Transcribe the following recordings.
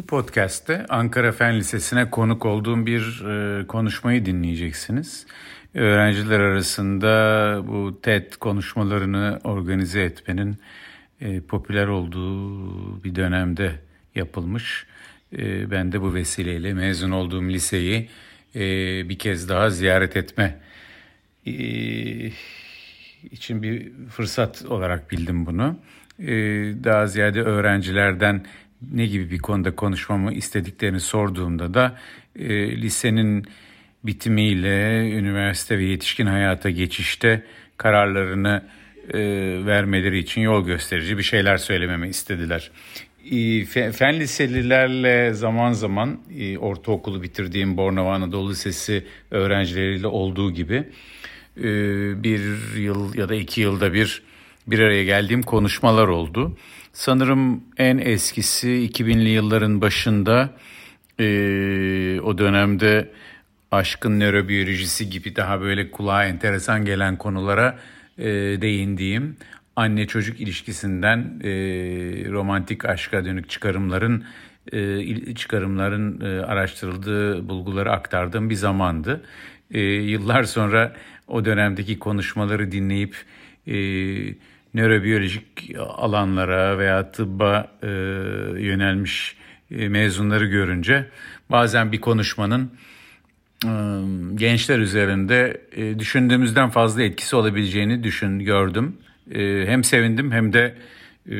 Bu podcast'te Ankara Fen Lisesi'ne konuk olduğum bir e, konuşmayı dinleyeceksiniz. Öğrenciler arasında bu TED konuşmalarını organize etmenin e, popüler olduğu bir dönemde yapılmış. E, ben de bu vesileyle mezun olduğum liseyi e, bir kez daha ziyaret etme e, için bir fırsat olarak bildim bunu. E, daha ziyade öğrencilerden ne gibi bir konuda konuşmamı istediklerini sorduğumda da e, lisenin bitimiyle üniversite ve yetişkin hayata geçişte kararlarını e, vermeleri için yol gösterici bir şeyler söylememi istediler. E, fen liselilerle zaman zaman e, ortaokulu bitirdiğim Bornova Anadolu Lisesi öğrencileriyle olduğu gibi e, bir yıl ya da iki yılda bir bir araya geldiğim konuşmalar oldu. Sanırım en eskisi 2000'li yılların başında e, o dönemde aşkın nörobiyolojisi gibi daha böyle kulağa enteresan gelen konulara e, değindiğim anne çocuk ilişkisinden e, romantik aşka dönük çıkarımların e, çıkarımların e, araştırıldığı bulguları aktardığım bir zamandı. E, yıllar sonra o dönemdeki konuşmaları dinleyip e, nörobiyolojik alanlara veya tıbba e, yönelmiş e, mezunları görünce bazen bir konuşmanın e, gençler üzerinde e, düşündüğümüzden fazla etkisi olabileceğini düşün gördüm. E, hem sevindim hem de e,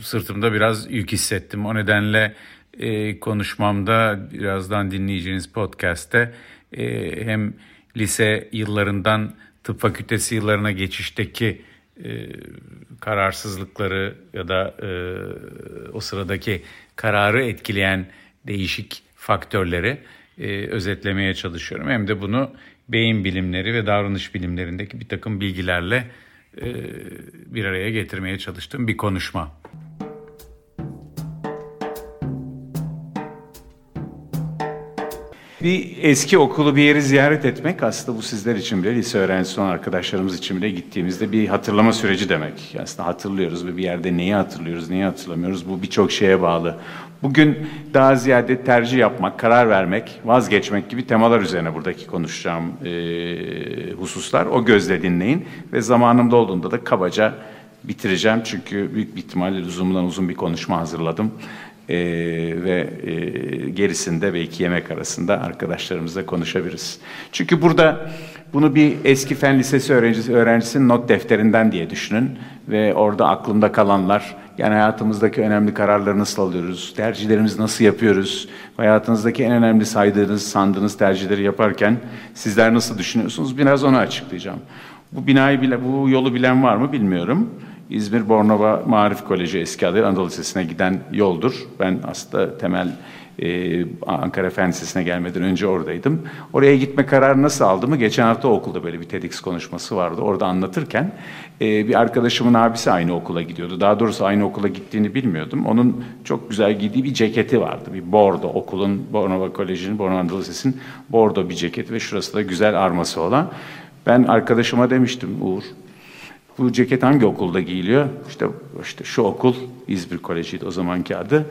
sırtımda biraz yük hissettim. O nedenle e, konuşmamda birazdan dinleyeceğiniz podcast'te e, hem lise yıllarından tıp fakültesi yıllarına geçişteki e, kararsızlıkları ya da e, o sıradaki kararı etkileyen değişik faktörleri e, özetlemeye çalışıyorum. Hem de bunu beyin bilimleri ve davranış bilimlerindeki bir takım bilgilerle e, bir araya getirmeye çalıştığım bir konuşma. Bir eski okulu bir yeri ziyaret etmek aslında bu sizler için bile lise öğrencisi olan arkadaşlarımız için bile gittiğimizde bir hatırlama süreci demek. Aslında hatırlıyoruz ve bir yerde neyi hatırlıyoruz, neyi hatırlamıyoruz bu birçok şeye bağlı. Bugün daha ziyade tercih yapmak, karar vermek, vazgeçmek gibi temalar üzerine buradaki konuşacağım e, hususlar. O gözle dinleyin ve zamanım dolduğunda da kabaca bitireceğim. Çünkü büyük bir ihtimalle uzundan uzun bir konuşma hazırladım e, ve e, gerisinde belki yemek arasında arkadaşlarımızla konuşabiliriz. Çünkü burada bunu bir eski fen lisesi öğrencisi, öğrencisinin not defterinden diye düşünün ve orada aklımda kalanlar yani hayatımızdaki önemli kararları nasıl alıyoruz, tercihlerimizi nasıl yapıyoruz, hayatınızdaki en önemli saydığınız, sandığınız tercihleri yaparken sizler nasıl düşünüyorsunuz biraz onu açıklayacağım. Bu binayı bile, bu yolu bilen var mı bilmiyorum. İzmir Bornova Marif Koleji eski adı Anadolu Lisesi'ne giden yoldur. Ben aslında temel e, Ankara Fen Lisesi'ne gelmeden önce oradaydım. Oraya gitme kararı nasıl aldığımı geçen hafta okulda böyle bir TEDx konuşması vardı. Orada anlatırken e, bir arkadaşımın abisi aynı okula gidiyordu. Daha doğrusu aynı okula gittiğini bilmiyordum. Onun çok güzel giydiği bir ceketi vardı. Bir bordo okulun, Bornova Koleji'nin, Bornova Anadolu Lisesi'nin bordo bir ceketi ve şurası da güzel arması olan. Ben arkadaşıma demiştim Uğur, bu ceket hangi okulda giyiliyor? İşte işte şu okul İzmir Koleji'ydi o zamanki adı.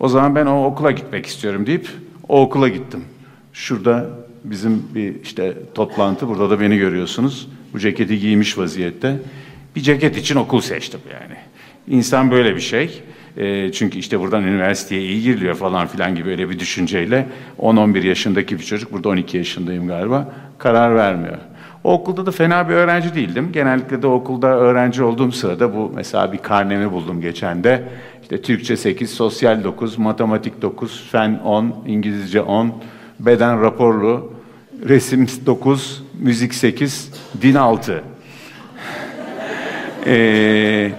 O zaman ben o okula gitmek istiyorum deyip o okula gittim. Şurada bizim bir işte toplantı burada da beni görüyorsunuz. Bu ceketi giymiş vaziyette. Bir ceket için okul seçtim yani. İnsan böyle bir şey. E, çünkü işte buradan üniversiteye iyi giriliyor falan filan gibi öyle bir düşünceyle 10-11 yaşındaki bir çocuk, burada 12 yaşındayım galiba, karar vermiyor. O okulda da fena bir öğrenci değildim. Genellikle de okulda öğrenci olduğum sırada bu mesela bir karnemi buldum geçen de. İşte Türkçe 8, sosyal 9, matematik 9, fen 10, İngilizce 10, beden raporlu, resim 9, müzik 8, din 6. Eee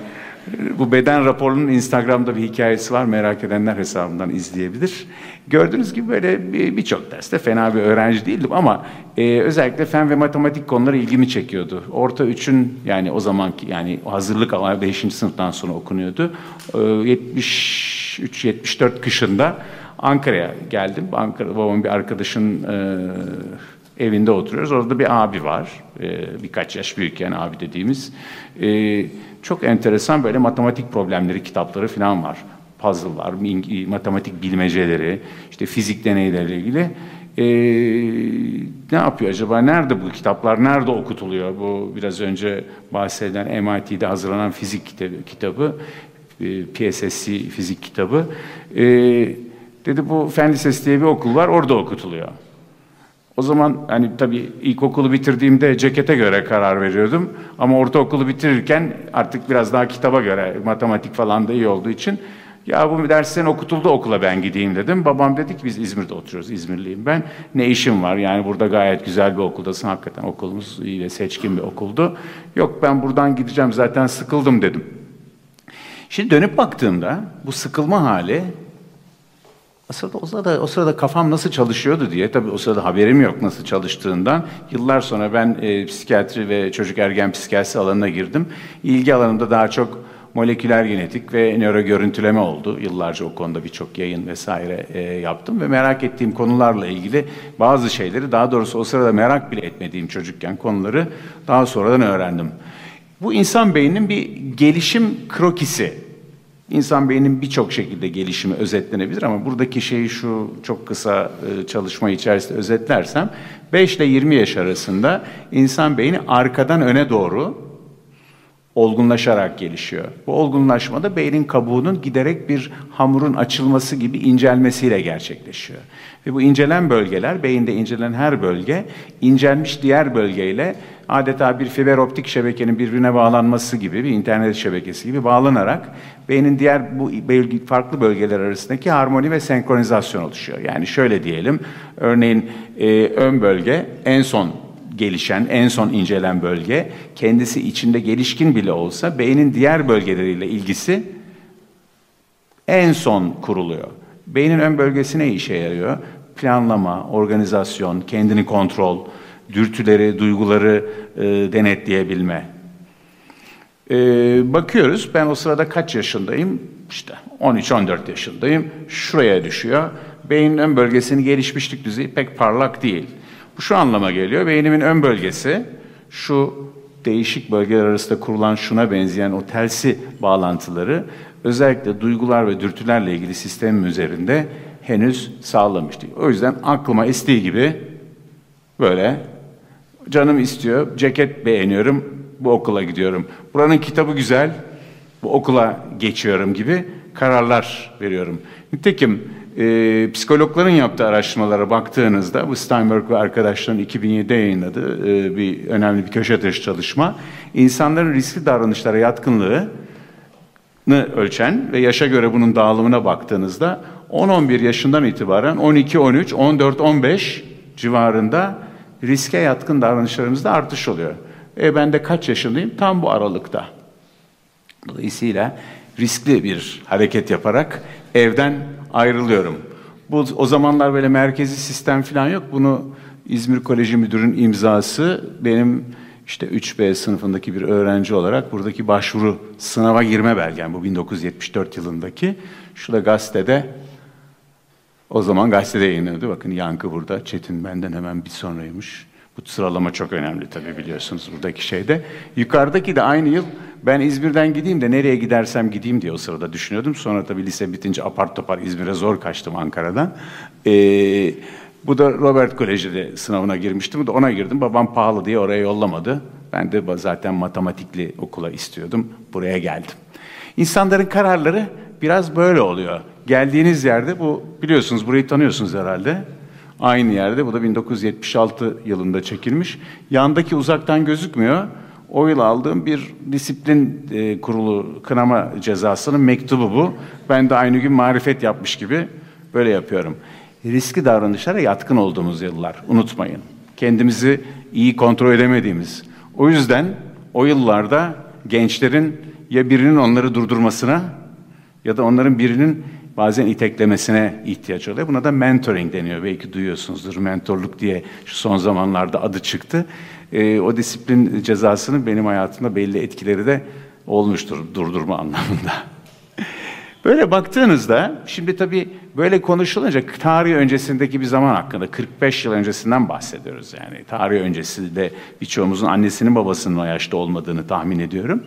bu beden raporunun Instagram'da bir hikayesi var. Merak edenler hesabından izleyebilir. Gördüğünüz gibi böyle birçok bir derste fena bir öğrenci değildim ama e, özellikle fen ve matematik konuları ilgimi çekiyordu. Orta üçün yani o zamanki yani hazırlık 5. sınıftan sonra okunuyordu. E, 73-74 kışında Ankara'ya geldim. Ankara babamın bir arkadaşın e, evinde oturuyoruz. Orada bir abi var. E, birkaç yaş büyük yani abi dediğimiz. E, çok enteresan böyle matematik problemleri kitapları falan var. Puzzle'lar, matematik bilmeceleri, işte fizik deneyleriyle ilgili e, ne yapıyor acaba? Nerede bu kitaplar? Nerede okutuluyor? Bu biraz önce bahsedilen MIT'de hazırlanan fizik kitabı, kitabı e, PSSC fizik kitabı. E, dedi bu Fen Lisesi diye bir okul var, orada okutuluyor. O zaman hani tabii ilkokulu bitirdiğimde cekete göre karar veriyordum. Ama ortaokulu bitirirken artık biraz daha kitaba göre matematik falan da iyi olduğu için ya bu derslerin okutuldu okula ben gideyim dedim. Babam dedi ki biz İzmir'de oturuyoruz. İzmirliyim ben. Ne işim var? Yani burada gayet güzel bir okuldasın. Hakikaten okulumuz iyi ve seçkin bir okuldu. Yok ben buradan gideceğim zaten sıkıldım dedim. Şimdi dönüp baktığımda bu sıkılma hali sırada, o sırada, o sırada kafam nasıl çalışıyordu diye, tabii o sırada haberim yok nasıl çalıştığından. Yıllar sonra ben e, psikiyatri ve çocuk ergen psikiyatrisi alanına girdim. İlgi alanımda daha çok moleküler genetik ve nöro görüntüleme oldu. Yıllarca o konuda birçok yayın vesaire e, yaptım ve merak ettiğim konularla ilgili bazı şeyleri, daha doğrusu o sırada merak bile etmediğim çocukken konuları daha sonradan öğrendim. Bu insan beyninin bir gelişim krokisi İnsan beyninin birçok şekilde gelişimi özetlenebilir ama buradaki şeyi şu çok kısa e, çalışma içerisinde özetlersem 5 ile 20 yaş arasında insan beyni arkadan öne doğru olgunlaşarak gelişiyor. Bu olgunlaşma da beynin kabuğunun giderek bir hamurun açılması gibi incelmesiyle gerçekleşiyor. Ve bu incelen bölgeler, beyinde incelen her bölge, incelmiş diğer bölgeyle adeta bir fiber optik şebekenin birbirine bağlanması gibi, bir internet şebekesi gibi bağlanarak beynin diğer bu bölge, farklı bölgeler arasındaki harmoni ve senkronizasyon oluşuyor. Yani şöyle diyelim, örneğin e, ön bölge en son gelişen, en son incelen bölge, kendisi içinde gelişkin bile olsa beynin diğer bölgeleriyle ilgisi en son kuruluyor. Beynin ön bölgesi ne işe yarıyor? Planlama, organizasyon, kendini kontrol, dürtüleri, duyguları e, denetleyebilme. E, bakıyoruz, ben o sırada kaç yaşındayım? İşte 13-14 yaşındayım. Şuraya düşüyor. Beynin ön bölgesinin gelişmişlik düzeyi pek parlak değil. Bu şu anlama geliyor. Beynimin ön bölgesi şu değişik bölgeler arasında kurulan şuna benzeyen o telsi bağlantıları özellikle duygular ve dürtülerle ilgili sistemim üzerinde henüz sağlamıştı. O yüzden aklıma estiği gibi böyle canım istiyor, ceket beğeniyorum, bu okula gidiyorum. Buranın kitabı güzel, bu okula geçiyorum gibi kararlar veriyorum. Nitekim e, psikologların yaptığı araştırmalara baktığınızda, bu Steinberg ve arkadaşların 2007'de yayınladığı e, bir önemli bir köşe taşı çalışma, insanların riskli davranışlara yatkınlığı ölçen ve yaşa göre bunun dağılımına baktığınızda 10-11 yaşından itibaren 12-13, 14-15 civarında riske yatkın davranışlarımızda artış oluyor. E ben de kaç yaşındayım? Tam bu aralıkta. Dolayısıyla riskli bir hareket yaparak evden ayrılıyorum. Bu o zamanlar böyle merkezi sistem falan yok. Bunu İzmir Koleji Müdürü'nün imzası benim işte 3B sınıfındaki bir öğrenci olarak buradaki başvuru sınava girme belgem bu 1974 yılındaki. Şu da gazetede o zaman gazetede yayınlanıyordu. Bakın Yankı burada. Çetin benden hemen bir sonraymış. Bu sıralama çok önemli tabii biliyorsunuz buradaki şeyde. Yukarıdaki de aynı yıl ben İzmir'den gideyim de nereye gidersem gideyim diye o sırada düşünüyordum. Sonra tabii lise bitince apar topar İzmir'e zor kaçtım Ankara'dan. Ee, bu da Robert Koleji'de sınavına girmiştim. Ona girdim. Babam pahalı diye oraya yollamadı. Ben de zaten matematikli okula istiyordum. Buraya geldim. İnsanların kararları biraz böyle oluyor. Geldiğiniz yerde bu biliyorsunuz burayı tanıyorsunuz herhalde. Aynı yerde bu da 1976 yılında çekilmiş. Yandaki uzaktan gözükmüyor. O yıl aldığım bir disiplin e, kurulu kınama cezasının mektubu bu. Ben de aynı gün marifet yapmış gibi böyle yapıyorum. Riskli davranışlara yatkın olduğumuz yıllar unutmayın. Kendimizi iyi kontrol edemediğimiz. O yüzden o yıllarda gençlerin ya birinin onları durdurmasına ya da onların birinin bazen iteklemesine ihtiyaç oluyor. Buna da mentoring deniyor. Belki duyuyorsunuzdur. Mentorluk diye şu son zamanlarda adı çıktı. E, o disiplin cezasının benim hayatımda belli etkileri de olmuştur durdurma anlamında. Böyle baktığınızda, şimdi tabii böyle konuşulunca tarih öncesindeki bir zaman hakkında, 45 yıl öncesinden bahsediyoruz yani. Tarih öncesinde birçoğumuzun annesinin babasının o yaşta olmadığını tahmin ediyorum.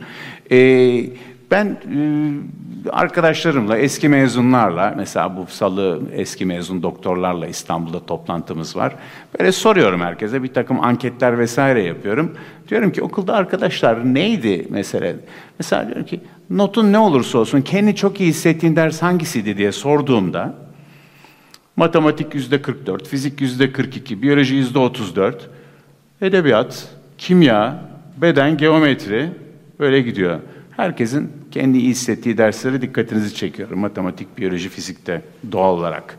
Ee, Ben e, arkadaşlarımla, eski mezunlarla, mesela bu salı eski mezun doktorlarla İstanbul'da toplantımız var. Böyle soruyorum herkese, bir takım anketler vesaire yapıyorum. Diyorum ki okulda arkadaşlar neydi mesela? Mesela diyorum ki notun ne olursa olsun kendi çok iyi hissettiğin ders hangisiydi diye sorduğumda matematik yüzde 44, fizik yüzde 42, biyoloji yüzde 34, edebiyat, kimya, beden, geometri böyle gidiyor. Herkesin kendi iyi hissettiği derslere dikkatinizi çekiyorum. Matematik, biyoloji, fizikte doğal olarak.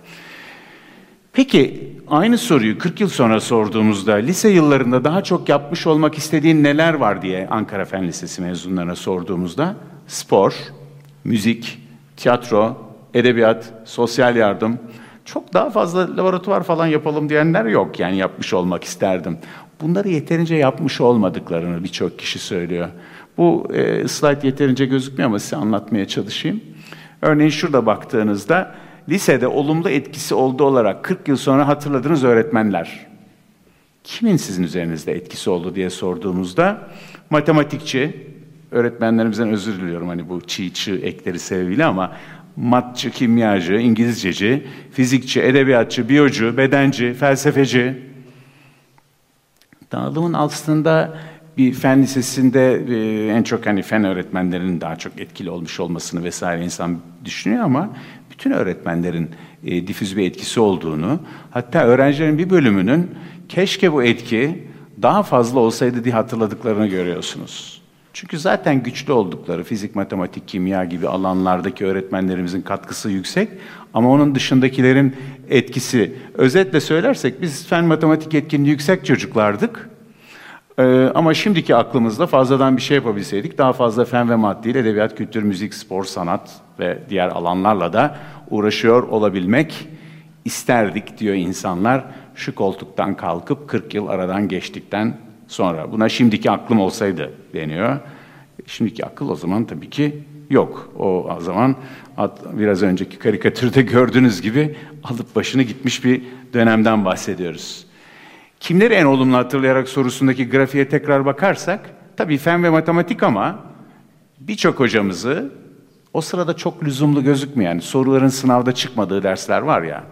Peki aynı soruyu 40 yıl sonra sorduğumuzda lise yıllarında daha çok yapmış olmak istediğin neler var diye Ankara Fen Lisesi mezunlarına sorduğumuzda spor, müzik, tiyatro, edebiyat, sosyal yardım, çok daha fazla laboratuvar falan yapalım diyenler yok. Yani yapmış olmak isterdim. Bunları yeterince yapmış olmadıklarını birçok kişi söylüyor. Bu e, slide yeterince gözükmüyor ama size anlatmaya çalışayım. Örneğin şurada baktığınızda lisede olumlu etkisi olduğu olarak 40 yıl sonra hatırladığınız öğretmenler. Kimin sizin üzerinizde etkisi oldu diye sorduğumuzda matematikçi, öğretmenlerimizden özür diliyorum hani bu çiğ çığ ekleri sebebiyle ama matçı, kimyacı, İngilizceci, fizikçi, edebiyatçı, biyocu, bedenci, felsefeci. Dağılımın aslında bir fen lisesinde e, en çok hani fen öğretmenlerinin daha çok etkili olmuş olmasını vesaire insan düşünüyor ama bütün öğretmenlerin e, difüz bir etkisi olduğunu, hatta öğrencilerin bir bölümünün keşke bu etki daha fazla olsaydı diye hatırladıklarını görüyorsunuz. Çünkü zaten güçlü oldukları fizik, matematik, kimya gibi alanlardaki öğretmenlerimizin katkısı yüksek ama onun dışındakilerin etkisi özetle söylersek biz fen matematik etkinliği yüksek çocuklardık. Ee, ama şimdiki aklımızda fazladan bir şey yapabilseydik daha fazla fen ve mat değil, edebiyat, kültür, müzik, spor, sanat ve diğer alanlarla da uğraşıyor olabilmek isterdik diyor insanlar şu koltuktan kalkıp 40 yıl aradan geçtikten sonra. Buna şimdiki aklım olsaydı deniyor. Şimdiki akıl o zaman tabii ki yok. O zaman biraz önceki karikatürde gördüğünüz gibi alıp başını gitmiş bir dönemden bahsediyoruz. Kimleri en olumlu hatırlayarak sorusundaki grafiğe tekrar bakarsak, tabii fen ve matematik ama birçok hocamızı o sırada çok lüzumlu gözükmeyen, soruların sınavda çıkmadığı dersler var ya,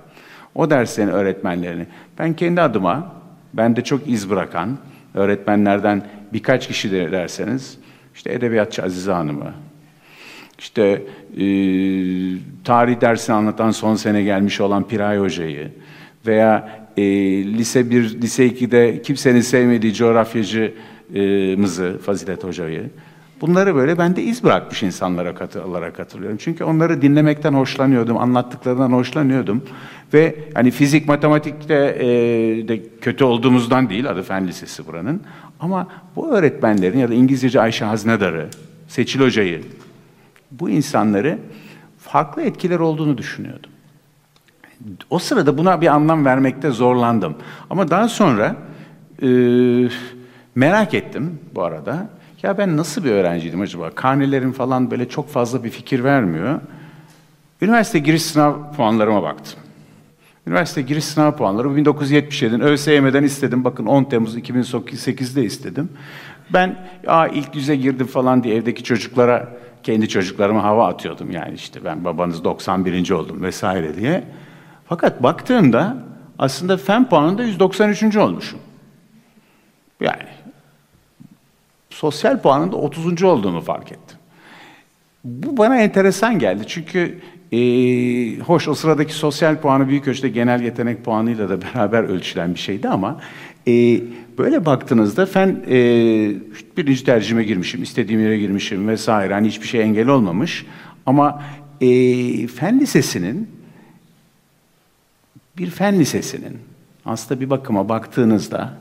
o derslerin öğretmenlerini ben kendi adıma, bende çok iz bırakan öğretmenlerden birkaç kişi de derseniz, işte edebiyatçı Azize Hanım'ı, işte e, tarih dersini anlatan son sene gelmiş olan Piray Hoca'yı veya e, lise 1, lise 2'de kimsenin sevmediği coğrafyacımızı, Fazilet Hoca'yı, bunları böyle ben de iz bırakmış insanlara katı, olarak hatırlıyorum. Çünkü onları dinlemekten hoşlanıyordum, anlattıklarından hoşlanıyordum. Ve hani fizik, matematikte e, de kötü olduğumuzdan değil, adı Fen Lisesi buranın. Ama bu öğretmenlerin ya da İngilizceci Ayşe Haznedar'ı, Seçil Hoca'yı, bu insanları farklı etkiler olduğunu düşünüyordum. O sırada buna bir anlam vermekte zorlandım. Ama daha sonra e, merak ettim bu arada. Ya ben nasıl bir öğrenciydim acaba? Karnelerim falan böyle çok fazla bir fikir vermiyor. Üniversite giriş sınav puanlarıma baktım. Üniversite giriş sınav puanları 1977'den ÖSYM'den istedim. Bakın 10 Temmuz 2008'de istedim. Ben Aa, ilk yüze girdim falan diye evdeki çocuklara, kendi çocuklarıma hava atıyordum. Yani işte ben babanız 91. oldum vesaire diye. Fakat baktığımda aslında fen puanında 193. olmuşum. Yani sosyal puanında 30. olduğumu fark ettim. Bu bana enteresan geldi çünkü e, hoş o sıradaki sosyal puanı büyük ölçüde genel yetenek puanıyla da beraber ölçülen bir şeydi ama e, böyle baktığınızda fen e, birinci tercihime girmişim, istediğim yere girmişim vesaire hani hiçbir şey engel olmamış ama e, fen lisesinin bir fen lisesinin aslında bir bakıma baktığınızda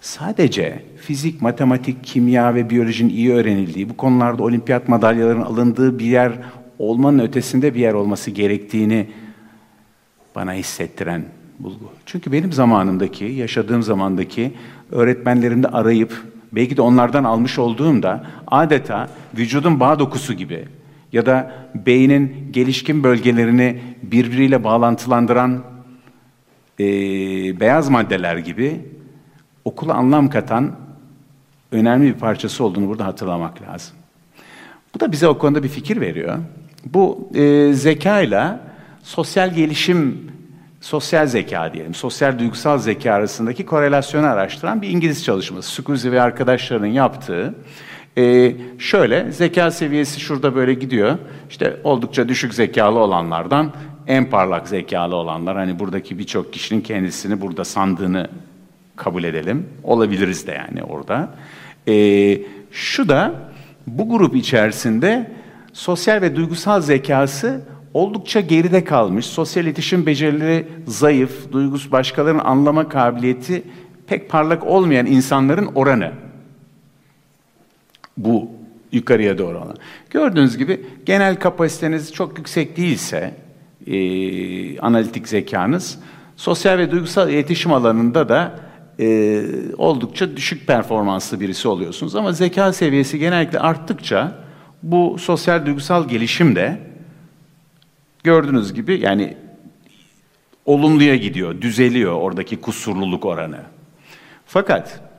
sadece fizik, matematik, kimya ve biyolojinin iyi öğrenildiği, bu konularda olimpiyat madalyalarının alındığı bir yer olmanın ötesinde bir yer olması gerektiğini bana hissettiren bulgu. Çünkü benim zamanımdaki, yaşadığım zamandaki öğretmenlerimde arayıp belki de onlardan almış olduğumda adeta vücudun bağ dokusu gibi ya da beynin gelişkin bölgelerini birbiriyle bağlantılandıran e, beyaz maddeler gibi okula anlam katan önemli bir parçası olduğunu burada hatırlamak lazım. Bu da bize o konuda bir fikir veriyor. Bu e, zekayla sosyal gelişim, sosyal zeka diyelim, sosyal duygusal zeka arasındaki korelasyonu araştıran bir İngiliz çalışması. Sukuzi ve arkadaşlarının yaptığı. E, şöyle, zeka seviyesi şurada böyle gidiyor. İşte oldukça düşük zekalı olanlardan en parlak zekalı olanlar, hani buradaki birçok kişinin kendisini burada sandığını kabul edelim. Olabiliriz de yani orada. E, şu da bu grup içerisinde sosyal ve duygusal zekası oldukça geride kalmış, sosyal iletişim becerileri zayıf, duygus başkalarının anlama kabiliyeti pek parlak olmayan insanların oranı. Bu yukarıya doğru olan. Gördüğünüz gibi genel kapasiteniz çok yüksek değilse, e, analitik zekanız, sosyal ve duygusal iletişim alanında da e, oldukça düşük performanslı birisi oluyorsunuz. Ama zeka seviyesi genellikle arttıkça bu sosyal duygusal gelişim de gördüğünüz gibi yani olumluya gidiyor, düzeliyor oradaki kusurluluk oranı. Fakat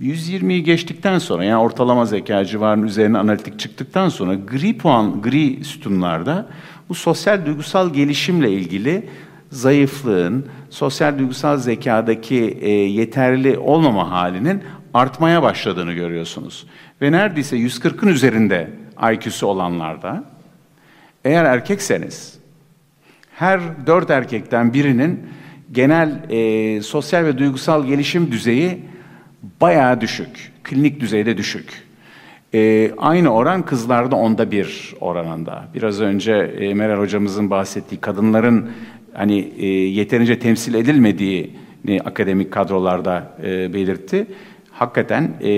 120'yi geçtikten sonra yani ortalama zeka civarının üzerine analitik çıktıktan sonra gri puan, gri sütunlarda bu sosyal duygusal gelişimle ilgili zayıflığın, sosyal duygusal zekadaki e, yeterli olmama halinin artmaya başladığını görüyorsunuz. Ve neredeyse 140'ın üzerinde IQ'su olanlarda, eğer erkekseniz, her dört erkekten birinin genel e, sosyal ve duygusal gelişim düzeyi bayağı düşük, klinik düzeyde düşük. E, aynı oran kızlarda onda bir oranında. Biraz önce e, Meral hocamızın bahsettiği kadınların hani e, yeterince temsil edilmediğini akademik kadrolarda e, belirtti. Hakikaten e,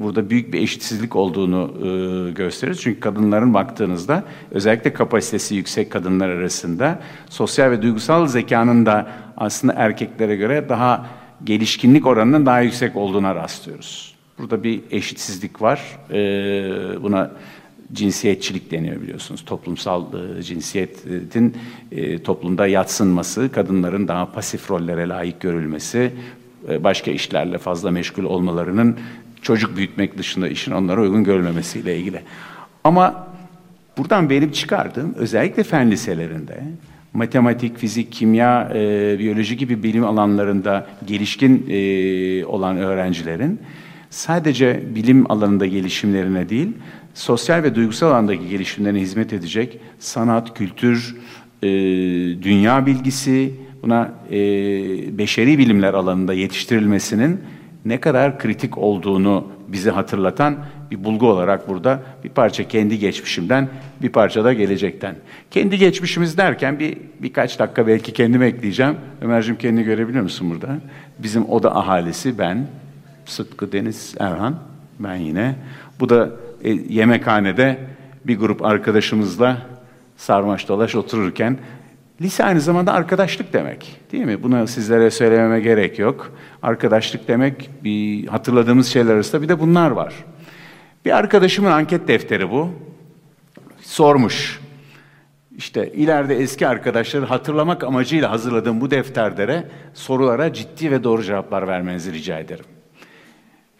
burada büyük bir eşitsizlik olduğunu e, gösterir. Çünkü kadınların baktığınızda özellikle kapasitesi yüksek kadınlar arasında sosyal ve duygusal zekanın da aslında erkeklere göre daha gelişkinlik oranının daha yüksek olduğuna rastlıyoruz. Burada bir eşitsizlik var. E, buna cinsiyetçilik deniyor biliyorsunuz. Toplumsal e, cinsiyetin e, toplumda yatsınması, kadınların daha pasif rollere layık görülmesi, e, başka işlerle fazla meşgul olmalarının çocuk büyütmek dışında işin onlara uygun görülmemesiyle ilgili. Ama buradan benim çıkardığım özellikle fen liselerinde matematik, fizik, kimya, e, biyoloji gibi bilim alanlarında gelişkin e, olan öğrencilerin sadece bilim alanında gelişimlerine değil, sosyal ve duygusal alandaki gelişimlerine hizmet edecek sanat, kültür, e, dünya bilgisi, buna e, beşeri bilimler alanında yetiştirilmesinin ne kadar kritik olduğunu bize hatırlatan bir bulgu olarak burada bir parça kendi geçmişimden, bir parça da gelecekten. Kendi geçmişimiz derken bir birkaç dakika belki kendime ekleyeceğim. Ömerciğim kendini görebiliyor musun burada? Bizim oda ahalisi ben, Sıtkı Deniz Erhan, ben yine. Bu da e, yemekhanede bir grup arkadaşımızla sarmaş dolaş otururken lise aynı zamanda arkadaşlık demek. Değil mi? Bunu sizlere söylememe gerek yok. Arkadaşlık demek bir hatırladığımız şeyler arasında bir de bunlar var. Bir arkadaşımın anket defteri bu. Sormuş. İşte ileride eski arkadaşları hatırlamak amacıyla hazırladığım bu defterlere sorulara ciddi ve doğru cevaplar vermenizi rica ederim.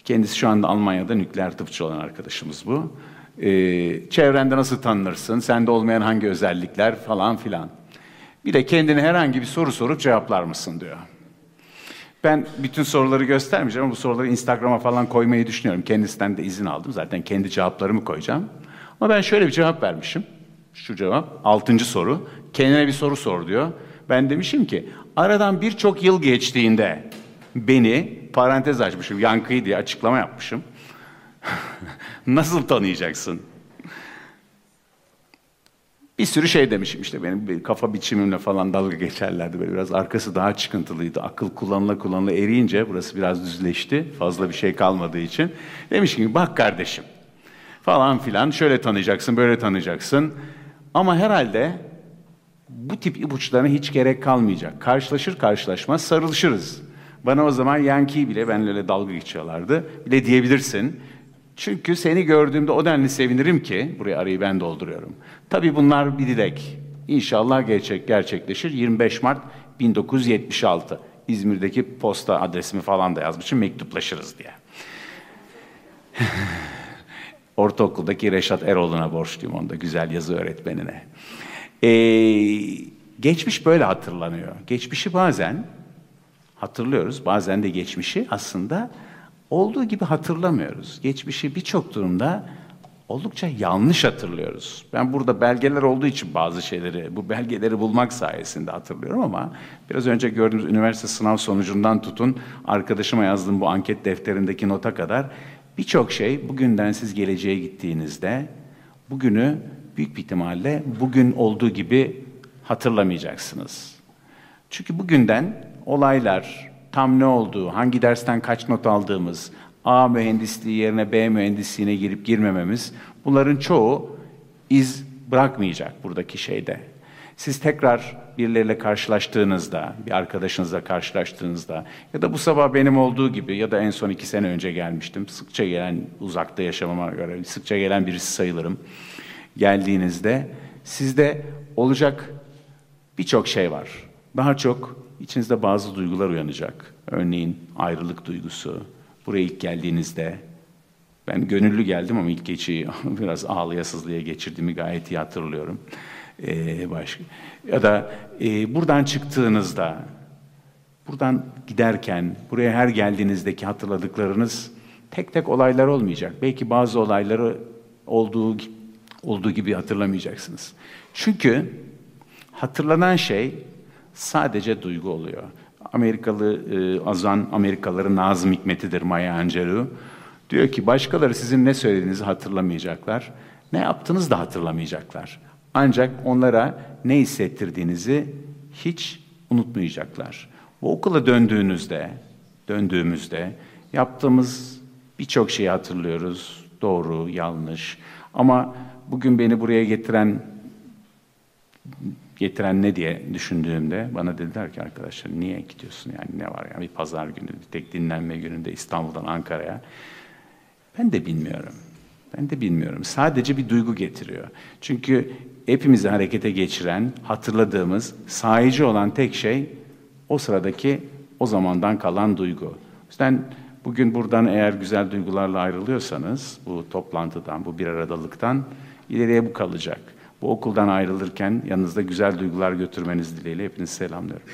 Kendisi şu anda Almanya'da nükleer tıpçı olan arkadaşımız bu. Ee, çevrende nasıl tanınırsın, sende olmayan hangi özellikler falan filan. Bir de kendine herhangi bir soru sorup cevaplar mısın diyor. Ben bütün soruları göstermeyeceğim ama bu soruları Instagram'a falan koymayı düşünüyorum. Kendisinden de izin aldım. Zaten kendi cevaplarımı koyacağım. Ama ben şöyle bir cevap vermişim. Şu cevap, altıncı soru. Kendine bir soru sor diyor. Ben demişim ki, aradan birçok yıl geçtiğinde beni, parantez açmışım, yankıyı diye açıklama yapmışım. Nasıl tanıyacaksın? Bir sürü şey demişim işte benim kafa biçimimle falan dalga geçerlerdi. Böyle biraz arkası daha çıkıntılıydı. Akıl kullanıla kullanıla eriyince burası biraz düzleşti. Fazla bir şey kalmadığı için. Demiş ki bak kardeşim falan filan şöyle tanıyacaksın böyle tanıyacaksın. Ama herhalde bu tip ipuçlarına hiç gerek kalmayacak. Karşılaşır karşılaşmaz sarılışırız. Bana o zaman Yankee bile benimle öyle dalga geçiyorlardı. Bile diyebilirsin. Çünkü seni gördüğümde o denli sevinirim ki, buraya arayı ben dolduruyorum. Tabii bunlar bir dilek. İnşallah gerçek, gerçekleşir. 25 Mart 1976. İzmir'deki posta adresimi falan da yazmışım, mektuplaşırız diye. ortaokuldaki Reşat Eroğlu'na borçluyum onda güzel yazı öğretmenine. Ee, geçmiş böyle hatırlanıyor. Geçmişi bazen hatırlıyoruz, bazen de geçmişi aslında olduğu gibi hatırlamıyoruz. Geçmişi birçok durumda oldukça yanlış hatırlıyoruz. Ben burada belgeler olduğu için bazı şeyleri, bu belgeleri bulmak sayesinde hatırlıyorum ama biraz önce gördüğümüz üniversite sınav sonucundan tutun, arkadaşıma yazdığım bu anket defterindeki nota kadar birçok şey bugünden siz geleceğe gittiğinizde bugünü büyük bir ihtimalle bugün olduğu gibi hatırlamayacaksınız. Çünkü bugünden olaylar, tam ne olduğu, hangi dersten kaç not aldığımız, A mühendisliği yerine B mühendisliğine girip girmememiz bunların çoğu iz bırakmayacak buradaki şeyde. Siz tekrar birileriyle karşılaştığınızda, bir arkadaşınızla karşılaştığınızda ya da bu sabah benim olduğu gibi ya da en son iki sene önce gelmiştim. Sıkça gelen, uzakta yaşamama göre sıkça gelen birisi sayılırım. Geldiğinizde sizde olacak birçok şey var. Daha çok içinizde bazı duygular uyanacak. Örneğin ayrılık duygusu, Buraya ilk geldiğinizde ben gönüllü geldim ama ilk geçiyi biraz ağlıya sızlıya geçirdiğimi gayet iyi hatırlıyorum. Ee, başka. Ya da e, buradan çıktığınızda, buradan giderken, buraya her geldiğinizdeki hatırladıklarınız tek tek olaylar olmayacak. Belki bazı olayları olduğu olduğu gibi hatırlamayacaksınız. Çünkü hatırlanan şey sadece duygu oluyor. Amerikalı e, azan Amerikalıların Nazım Hikmeti'dir Maya Angelou. Diyor ki başkaları sizin ne söylediğinizi hatırlamayacaklar. Ne yaptığınızı da hatırlamayacaklar. Ancak onlara ne hissettirdiğinizi hiç unutmayacaklar. Bu okula döndüğünüzde, döndüğümüzde yaptığımız birçok şeyi hatırlıyoruz. Doğru, yanlış. Ama bugün beni buraya getiren getiren ne diye düşündüğümde bana dediler ki arkadaşlar niye gidiyorsun yani ne var yani bir pazar günü bir tek dinlenme gününde İstanbul'dan Ankara'ya ben de bilmiyorum. Ben de bilmiyorum. Sadece bir duygu getiriyor. Çünkü hepimizi harekete geçiren, hatırladığımız, sahici olan tek şey o sıradaki o zamandan kalan duygu. O yüzden bugün buradan eğer güzel duygularla ayrılıyorsanız bu toplantıdan, bu bir aradalıktan ileriye bu kalacak. Bu okuldan ayrılırken yanınızda güzel duygular götürmeniz dileğiyle hepinizi selamlıyorum.